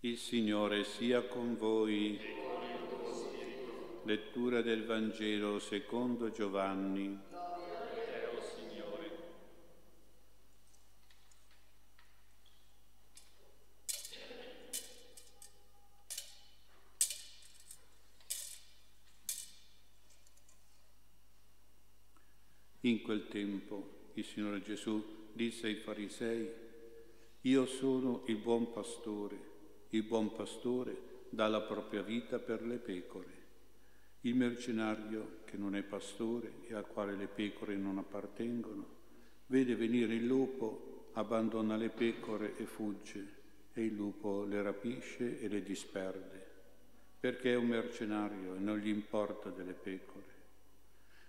Il Signore sia con voi. Lettura del Vangelo secondo Giovanni. In quel tempo il Signore Gesù disse ai farisei, io sono il buon pastore, il buon pastore dà la propria vita per le pecore. Il mercenario, che non è pastore e al quale le pecore non appartengono, vede venire il lupo, abbandona le pecore e fugge, e il lupo le rapisce e le disperde, perché è un mercenario e non gli importa delle pecore.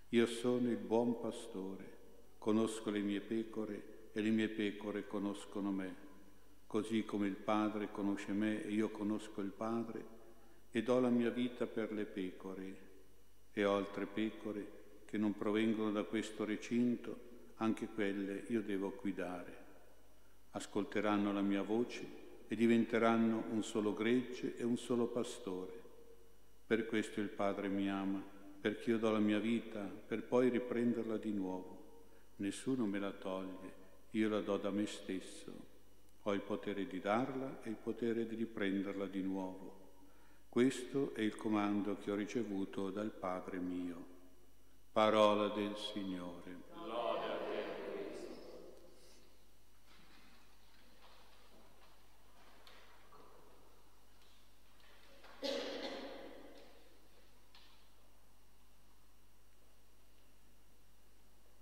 Io sono il buon pastore, conosco le mie pecore e le mie pecore conoscono me, così come il Padre conosce me e io conosco il Padre e do la mia vita per le pecore e ho altre pecore che non provengono da questo recinto, anche quelle io devo guidare. Ascolteranno la mia voce e diventeranno un solo gregge e un solo pastore. Per questo il Padre mi ama perché io do la mia vita per poi riprenderla di nuovo. Nessuno me la toglie, io la do da me stesso. Ho il potere di darla e il potere di riprenderla di nuovo. Questo è il comando che ho ricevuto dal Padre mio. Parola del Signore. Lode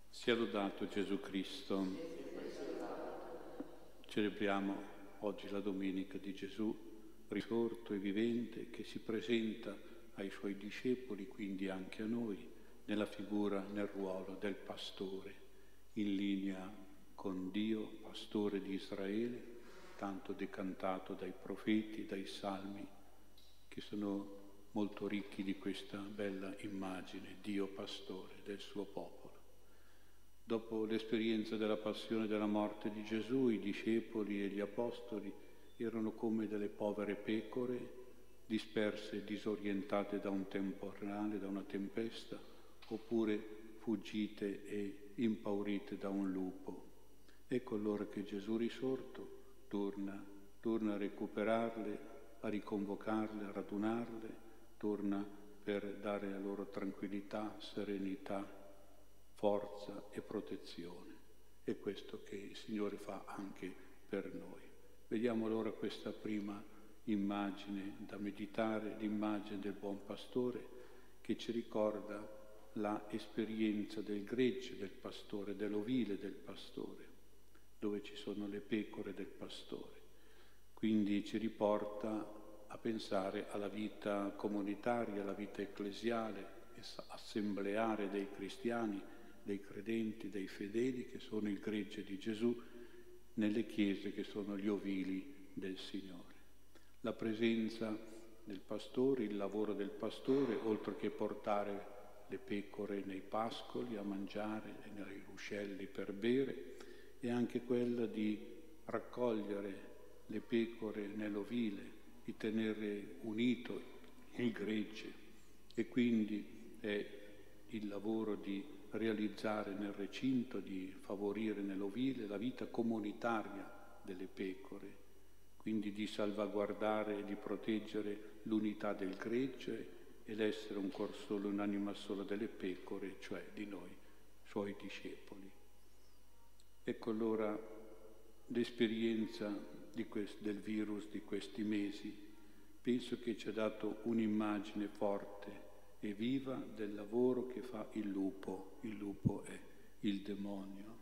Sia lodato Gesù Cristo. Celebriamo oggi la domenica di Gesù risorto e vivente che si presenta ai suoi discepoli, quindi anche a noi, nella figura, nel ruolo del pastore, in linea con Dio, pastore di Israele, tanto decantato dai profeti, dai salmi, che sono molto ricchi di questa bella immagine, Dio pastore del suo popolo. Dopo l'esperienza della passione e della morte di Gesù, i discepoli e gli apostoli erano come delle povere pecore disperse e disorientate da un temporale, da una tempesta, oppure fuggite e impaurite da un lupo. Ecco allora che Gesù risorto torna, torna a recuperarle, a riconvocarle, a radunarle, torna per dare a loro tranquillità, serenità, forza e protezione. È questo che il Signore fa anche per noi. Vediamo allora questa prima immagine da meditare, l'immagine del buon pastore che ci ricorda la esperienza del gregge del pastore, dell'ovile del pastore, dove ci sono le pecore del pastore. Quindi ci riporta a pensare alla vita comunitaria, alla vita ecclesiale, assembleare dei cristiani dei credenti, dei fedeli che sono il gregge di Gesù nelle chiese che sono gli ovili del Signore. La presenza del pastore, il lavoro del pastore, oltre che portare le pecore nei pascoli a mangiare, nei ruscelli per bere, è anche quella di raccogliere le pecore nell'ovile, di tenere unito il gregge e quindi è il lavoro di realizzare nel recinto, di favorire nell'ovile la vita comunitaria delle pecore, quindi di salvaguardare e di proteggere l'unità del gregge e l'essere un cor solo, un'anima sola delle pecore, cioè di noi, suoi discepoli. Ecco allora l'esperienza quest- del virus di questi mesi, penso che ci ha dato un'immagine forte e viva del lavoro che fa il lupo. Il lupo è il demonio,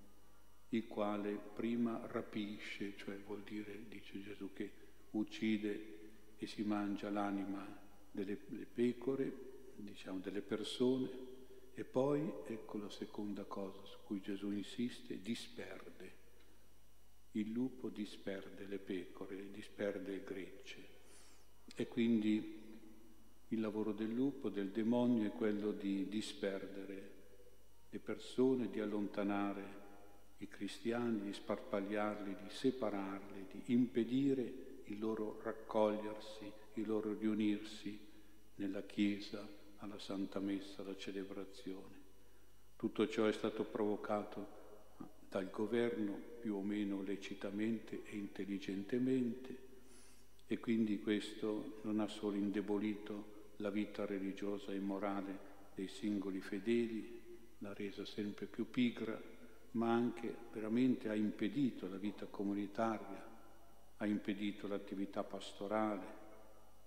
il quale prima rapisce, cioè vuol dire, dice Gesù, che uccide e si mangia l'anima delle, delle pecore, diciamo delle persone, e poi, ecco la seconda cosa su cui Gesù insiste, disperde. Il lupo disperde le pecore, disperde il grecce. E quindi il lavoro del lupo, del demonio, è quello di disperdere le persone, di allontanare i cristiani, di sparpagliarli, di separarli, di impedire il loro raccogliersi, il loro riunirsi nella Chiesa, alla Santa Messa, alla celebrazione. Tutto ciò è stato provocato dal governo più o meno lecitamente e intelligentemente e quindi questo non ha solo indebolito la vita religiosa e morale dei singoli fedeli, l'ha resa sempre più pigra, ma anche veramente ha impedito la vita comunitaria, ha impedito l'attività pastorale,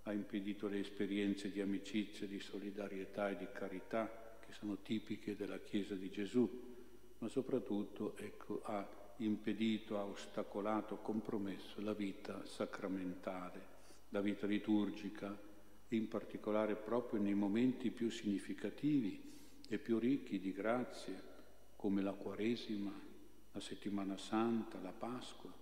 ha impedito le esperienze di amicizia, di solidarietà e di carità che sono tipiche della Chiesa di Gesù, ma soprattutto ecco, ha impedito, ha ostacolato, compromesso la vita sacramentale, la vita liturgica, in particolare proprio nei momenti più significativi e più ricchi di grazie, come la Quaresima, la Settimana Santa, la Pasqua.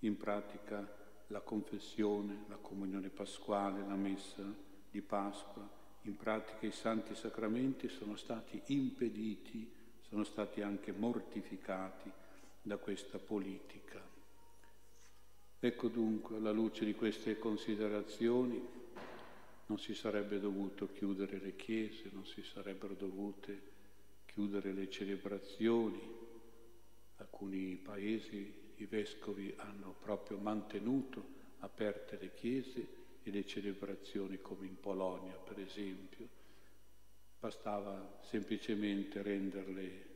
In pratica la confessione, la comunione pasquale, la messa di Pasqua, in pratica i santi sacramenti sono stati impediti, sono stati anche mortificati da questa politica. Ecco dunque, alla luce di queste considerazioni, non si sarebbe dovuto chiudere le chiese, non si sarebbero dovute chiudere le celebrazioni. Alcuni paesi i vescovi hanno proprio mantenuto aperte le chiese e le celebrazioni come in Polonia, per esempio. Bastava semplicemente renderle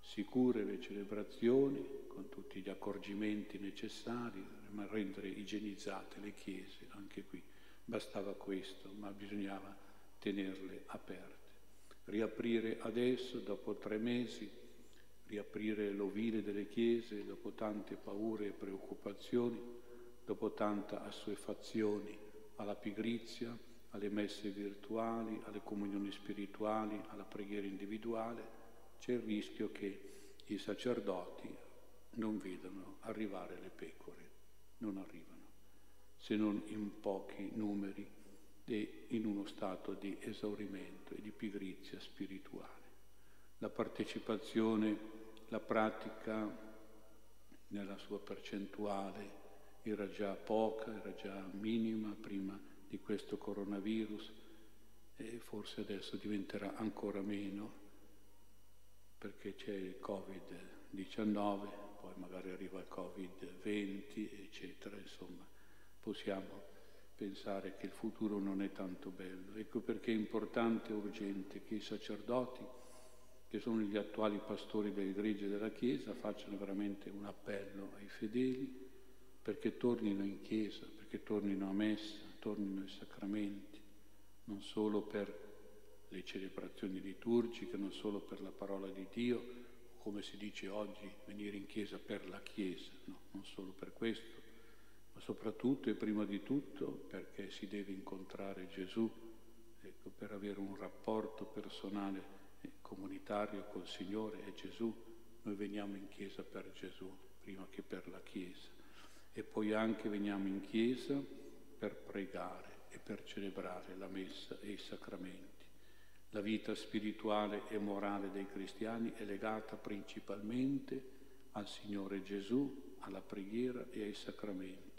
sicure le celebrazioni con tutti gli accorgimenti necessari, ma rendere igienizzate le chiese, anche qui. Bastava questo, ma bisognava tenerle aperte. Riaprire adesso, dopo tre mesi, riaprire l'ovile delle chiese dopo tante paure e preoccupazioni, dopo tanta assuefazione alla pigrizia, alle messe virtuali, alle comunioni spirituali, alla preghiera individuale, c'è il rischio che i sacerdoti non vedano arrivare le pecore, non arrivano, se non in pochi numeri e in uno stato di esaurimento e di pigrizia spirituale. La partecipazione la pratica nella sua percentuale era già poca, era già minima prima di questo coronavirus e forse adesso diventerà ancora meno perché c'è il Covid-19, poi magari arriva il Covid-20, eccetera, insomma, possiamo pensare che il futuro non è tanto bello. Ecco perché è importante e urgente che i sacerdoti che sono gli attuali pastori delle gregge della Chiesa, facciano veramente un appello ai fedeli perché tornino in Chiesa, perché tornino a messa, tornino ai sacramenti, non solo per le celebrazioni liturgiche, non solo per la parola di Dio, come si dice oggi, venire in Chiesa per la Chiesa, no, non solo per questo, ma soprattutto e prima di tutto perché si deve incontrare Gesù, ecco, per avere un rapporto personale comunitario col Signore è Gesù, noi veniamo in chiesa per Gesù prima che per la chiesa. E poi anche veniamo in chiesa per pregare e per celebrare la messa e i sacramenti. La vita spirituale e morale dei cristiani è legata principalmente al Signore Gesù, alla preghiera e ai sacramenti,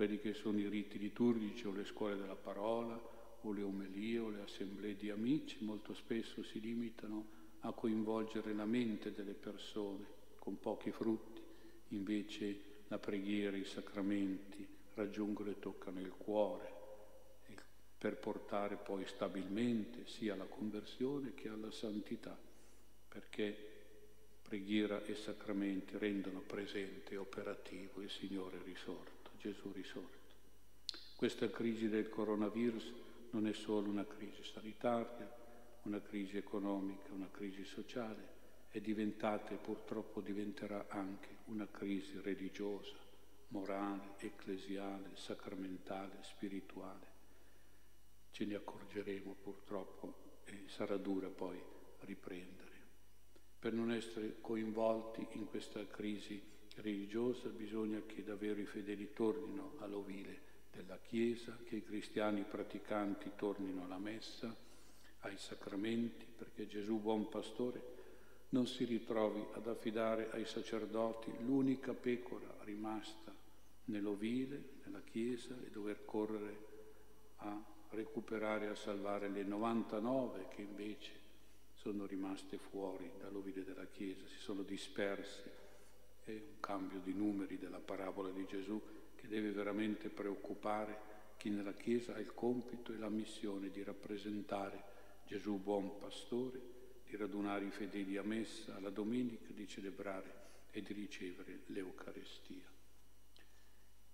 quelli che sono i riti liturgici o le scuole della parola, o le omelie o le assemblee di amici molto spesso si limitano a coinvolgere la mente delle persone con pochi frutti, invece la preghiera, i sacramenti raggiungono e toccano il cuore per portare poi stabilmente sia alla conversione che alla santità, perché preghiera e sacramenti rendono presente e operativo il Signore risorto, Gesù risorto. Questa crisi del coronavirus non è solo una crisi sanitaria, una crisi economica, una crisi sociale, è diventata e purtroppo diventerà anche una crisi religiosa, morale, ecclesiale, sacramentale, spirituale. Ce ne accorgeremo purtroppo e sarà dura poi riprendere. Per non essere coinvolti in questa crisi religiosa bisogna che davvero i fedeli tornino all'ovile della Chiesa, che i cristiani praticanti tornino alla messa, ai sacramenti, perché Gesù, buon pastore, non si ritrovi ad affidare ai sacerdoti l'unica pecora rimasta nell'ovile, nella Chiesa e dover correre a recuperare, a salvare le 99 che invece sono rimaste fuori dall'ovile della Chiesa, si sono disperse. È un cambio di numeri della parabola di Gesù che deve veramente preoccupare chi nella Chiesa ha il compito e la missione di rappresentare Gesù buon pastore, di radunare i fedeli a messa alla domenica, di celebrare e di ricevere l'Eucarestia.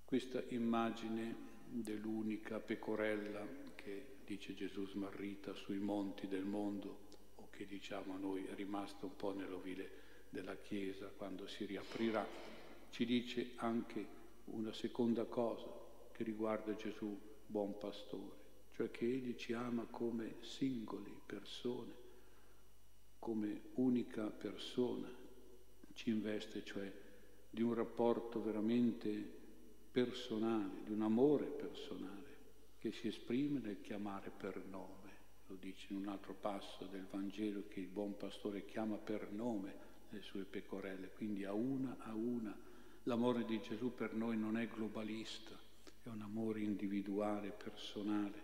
Questa immagine dell'unica pecorella che dice Gesù smarrita sui monti del mondo o che diciamo noi è rimasta un po' nell'ovile della Chiesa quando si riaprirà, ci dice anche una seconda cosa che riguarda Gesù buon pastore, cioè che Egli ci ama come singoli persone, come unica persona, ci investe cioè di un rapporto veramente personale, di un amore personale che si esprime nel chiamare per nome. Lo dice in un altro passo del Vangelo che il buon pastore chiama per nome le sue pecorelle, quindi a una a una. L'amore di Gesù per noi non è globalista, è un amore individuale, personale,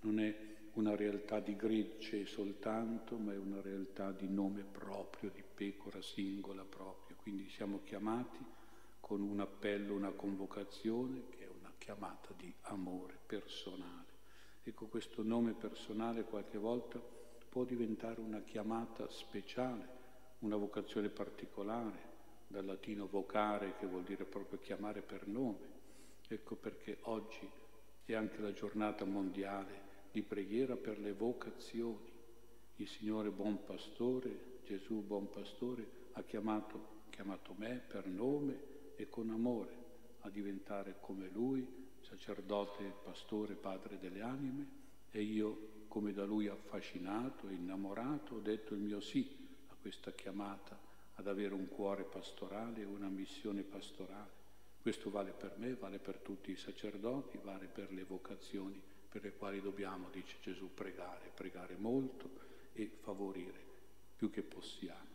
non è una realtà di gregge soltanto, ma è una realtà di nome proprio, di pecora singola proprio. Quindi siamo chiamati con un appello, una convocazione che è una chiamata di amore personale. Ecco, questo nome personale qualche volta può diventare una chiamata speciale, una vocazione particolare, dal latino vocare che vuol dire proprio chiamare per nome. Ecco perché oggi è anche la giornata mondiale di preghiera per le vocazioni. Il Signore buon pastore, Gesù buon pastore, ha chiamato, chiamato me per nome e con amore a diventare come Lui, sacerdote, pastore, padre delle anime, e io, come da Lui affascinato innamorato, ho detto il mio sì questa chiamata ad avere un cuore pastorale una missione pastorale. Questo vale per me, vale per tutti i sacerdoti, vale per le vocazioni per le quali dobbiamo, dice Gesù, pregare, pregare molto e favorire più che possiamo.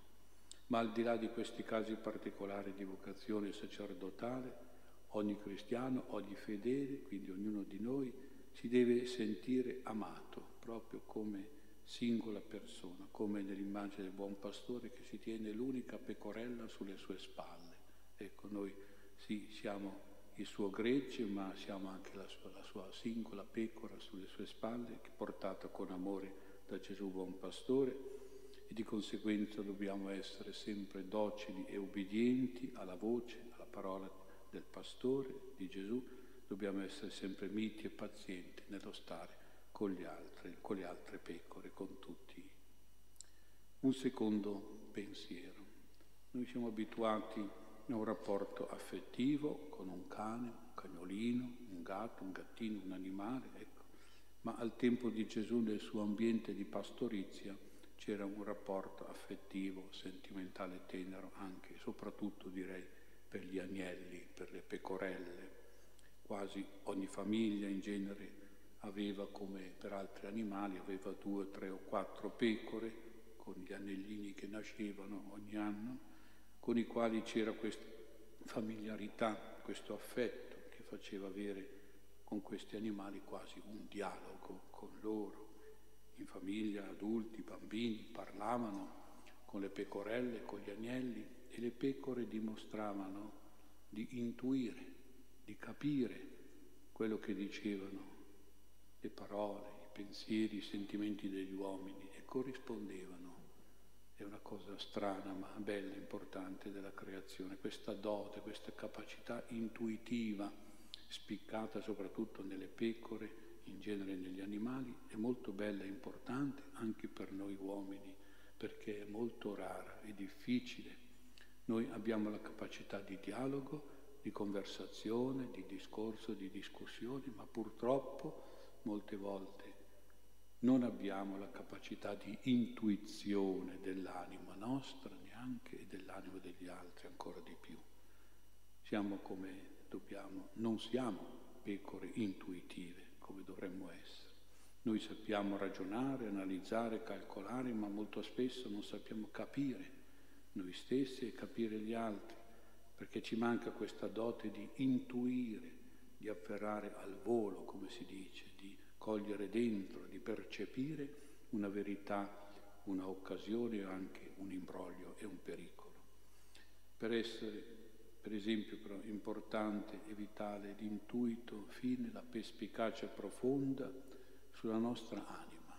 Ma al di là di questi casi particolari di vocazione sacerdotale, ogni cristiano, ogni fedele, quindi ognuno di noi, si deve sentire amato proprio come singola persona, come nell'immagine del buon pastore che si tiene l'unica pecorella sulle sue spalle. Ecco, noi sì, siamo il suo gregge, ma siamo anche la sua, la sua singola pecora sulle sue spalle, portata con amore da Gesù buon pastore e di conseguenza dobbiamo essere sempre docili e ubbidienti alla voce, alla parola del pastore, di Gesù, dobbiamo essere sempre miti e pazienti nello stare con gli altri, con le altre pecore, con tutti. Un secondo pensiero. Noi siamo abituati a un rapporto affettivo con un cane, un cagnolino, un gatto, un gattino, un animale, ecco. ma al tempo di Gesù nel suo ambiente di pastorizia c'era un rapporto affettivo, sentimentale, tenero, anche, soprattutto direi, per gli agnelli, per le pecorelle. Quasi ogni famiglia in genere aveva, come per altri animali, aveva due, tre o quattro pecore con gli agnellini che nascevano ogni anno, con i quali c'era questa familiarità, questo affetto che faceva avere con questi animali quasi un dialogo con loro. In famiglia, adulti, bambini, parlavano con le pecorelle, con gli agnelli e le pecore dimostravano di intuire, di capire quello che dicevano le parole, i pensieri, i sentimenti degli uomini e corrispondevano. È una cosa strana ma bella, importante della creazione, questa dote, questa capacità intuitiva, spiccata soprattutto nelle pecore in genere negli animali, è molto bella e importante anche per noi uomini, perché è molto rara e difficile. Noi abbiamo la capacità di dialogo, di conversazione, di discorso, di discussione, ma purtroppo molte volte non abbiamo la capacità di intuizione dell'anima nostra neanche e dell'anima degli altri ancora di più. Siamo come dobbiamo, non siamo pecore intuitive come dovremmo essere. Noi sappiamo ragionare, analizzare, calcolare, ma molto spesso non sappiamo capire noi stessi e capire gli altri. perché ci manca questa dote di intuire, di afferrare al volo, come si dice, di cogliere dentro, di percepire una verità, una occasione o anche un imbroglio e un pericolo. Per essere, per esempio, importante e vitale l'intuito fine, la perspicacia profonda sulla nostra anima,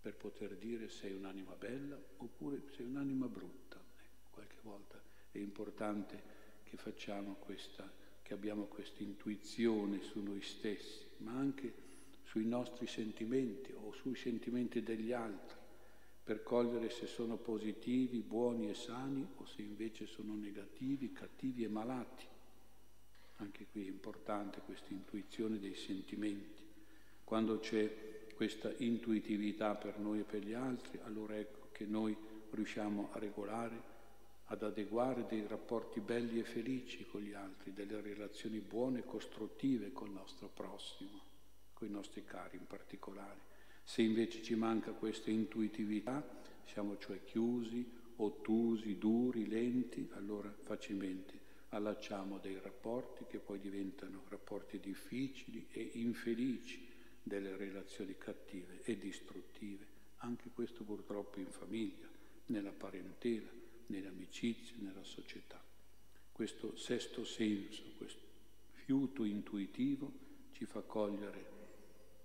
per poter dire sei un'anima bella oppure sei un'anima brutta. Ecco, qualche volta è importante che facciamo questa, che abbiamo questa intuizione su noi stessi, ma anche sui nostri sentimenti o sui sentimenti degli altri, per cogliere se sono positivi, buoni e sani o se invece sono negativi, cattivi e malati. Anche qui è importante questa intuizione dei sentimenti. Quando c'è questa intuitività per noi e per gli altri, allora ecco che noi riusciamo a regolare ad adeguare dei rapporti belli e felici con gli altri, delle relazioni buone e costruttive con il nostro prossimo, con i nostri cari in particolare. Se invece ci manca questa intuitività, siamo cioè chiusi, ottusi, duri, lenti, allora facilmente allacciamo dei rapporti che poi diventano rapporti difficili e infelici, delle relazioni cattive e distruttive. Anche questo purtroppo in famiglia, nella parentela nelle amicizie, nella società. Questo sesto senso, questo fiuto intuitivo ci fa cogliere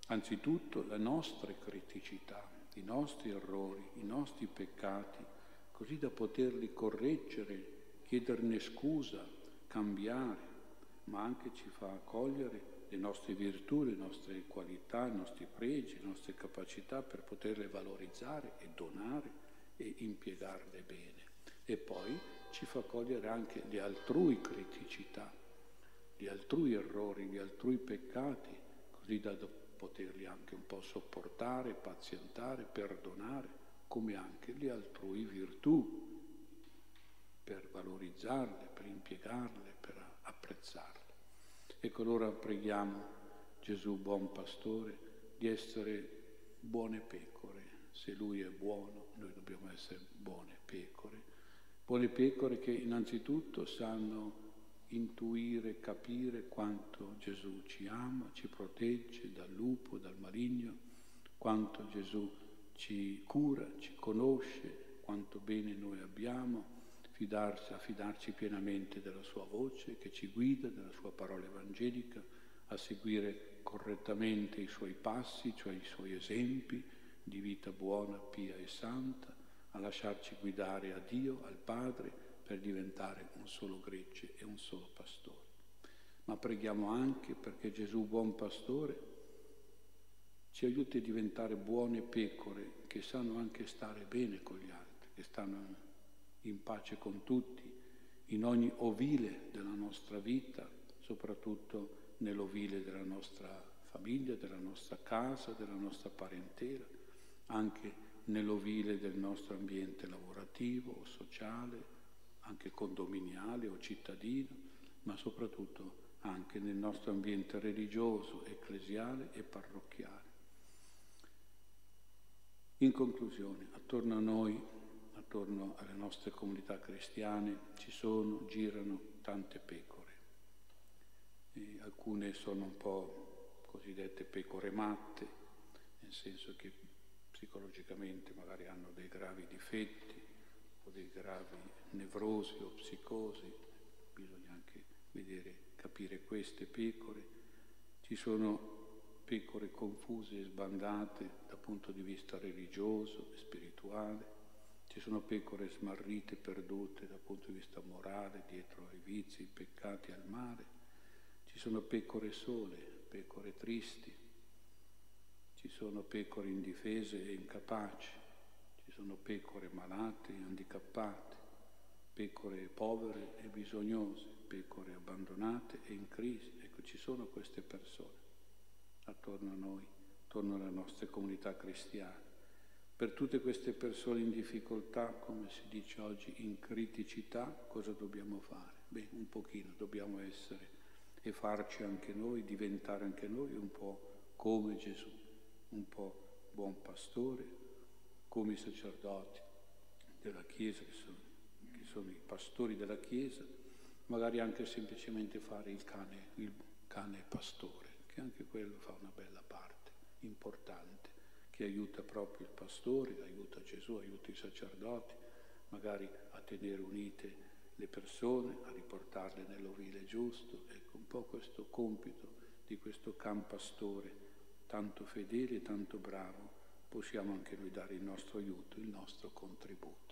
anzitutto le nostre criticità, i nostri errori, i nostri peccati, così da poterli correggere, chiederne scusa, cambiare, ma anche ci fa cogliere le nostre virtù, le nostre qualità, i nostri pregi, le nostre capacità per poterle valorizzare e donare e impiegarle bene e poi ci fa cogliere anche le altrui criticità, gli altrui errori, gli altrui peccati, così da poterli anche un po' sopportare, pazientare, perdonare, come anche le altrui virtù, per valorizzarle, per impiegarle, per apprezzarle. Ecco allora preghiamo Gesù, buon pastore, di essere buone pecore. Se Lui è buono, noi dobbiamo essere buone pecore Buone pecore che innanzitutto sanno intuire, capire quanto Gesù ci ama, ci protegge dal lupo, dal maligno, quanto Gesù ci cura, ci conosce, quanto bene noi abbiamo, fidarsi, affidarci pienamente della sua voce che ci guida, della sua parola evangelica, a seguire correttamente i suoi passi, cioè i suoi esempi di vita buona, pia e santa, a lasciarci guidare a Dio, al Padre, per diventare un solo gregge e un solo pastore. Ma preghiamo anche perché Gesù, buon pastore, ci aiuti a diventare buone pecore che sanno anche stare bene con gli altri, che stanno in pace con tutti, in ogni ovile della nostra vita, soprattutto nell'ovile della nostra famiglia, della nostra casa, della nostra parentela, anche nell'ovile del nostro ambiente lavorativo o sociale, anche condominiale o cittadino, ma soprattutto anche nel nostro ambiente religioso, ecclesiale e parrocchiale. In conclusione, attorno a noi, attorno alle nostre comunità cristiane, ci sono, girano tante pecore. E alcune sono un po' cosiddette pecore matte, nel senso che psicologicamente magari hanno dei gravi difetti o dei gravi nevrosi o psicosi, bisogna anche vedere, capire queste pecore. Ci sono pecore confuse e sbandate dal punto di vista religioso e spirituale, ci sono pecore smarrite, perdute dal punto di vista morale, dietro ai vizi, ai peccati, al male, ci sono pecore sole, pecore tristi, sono pecore indifese e incapaci, ci sono pecore malate e handicappate, pecore povere e bisognose, pecore abbandonate e in crisi. Ecco, ci sono queste persone attorno a noi, attorno alle nostre comunità cristiane. Per tutte queste persone in difficoltà, come si dice oggi, in criticità, cosa dobbiamo fare? Beh, un pochino dobbiamo essere e farci anche noi, diventare anche noi un po' come Gesù un po' buon pastore, come i sacerdoti della Chiesa, che sono, che sono i pastori della Chiesa, magari anche semplicemente fare il cane, il cane pastore, che anche quello fa una bella parte importante, che aiuta proprio il pastore, aiuta Gesù, aiuta i sacerdoti, magari a tenere unite le persone, a riportarle nell'ovile giusto. Ecco un po' questo compito di questo can pastore, tanto fedele tanto bravo, possiamo anche noi dare il nostro aiuto, il nostro contributo.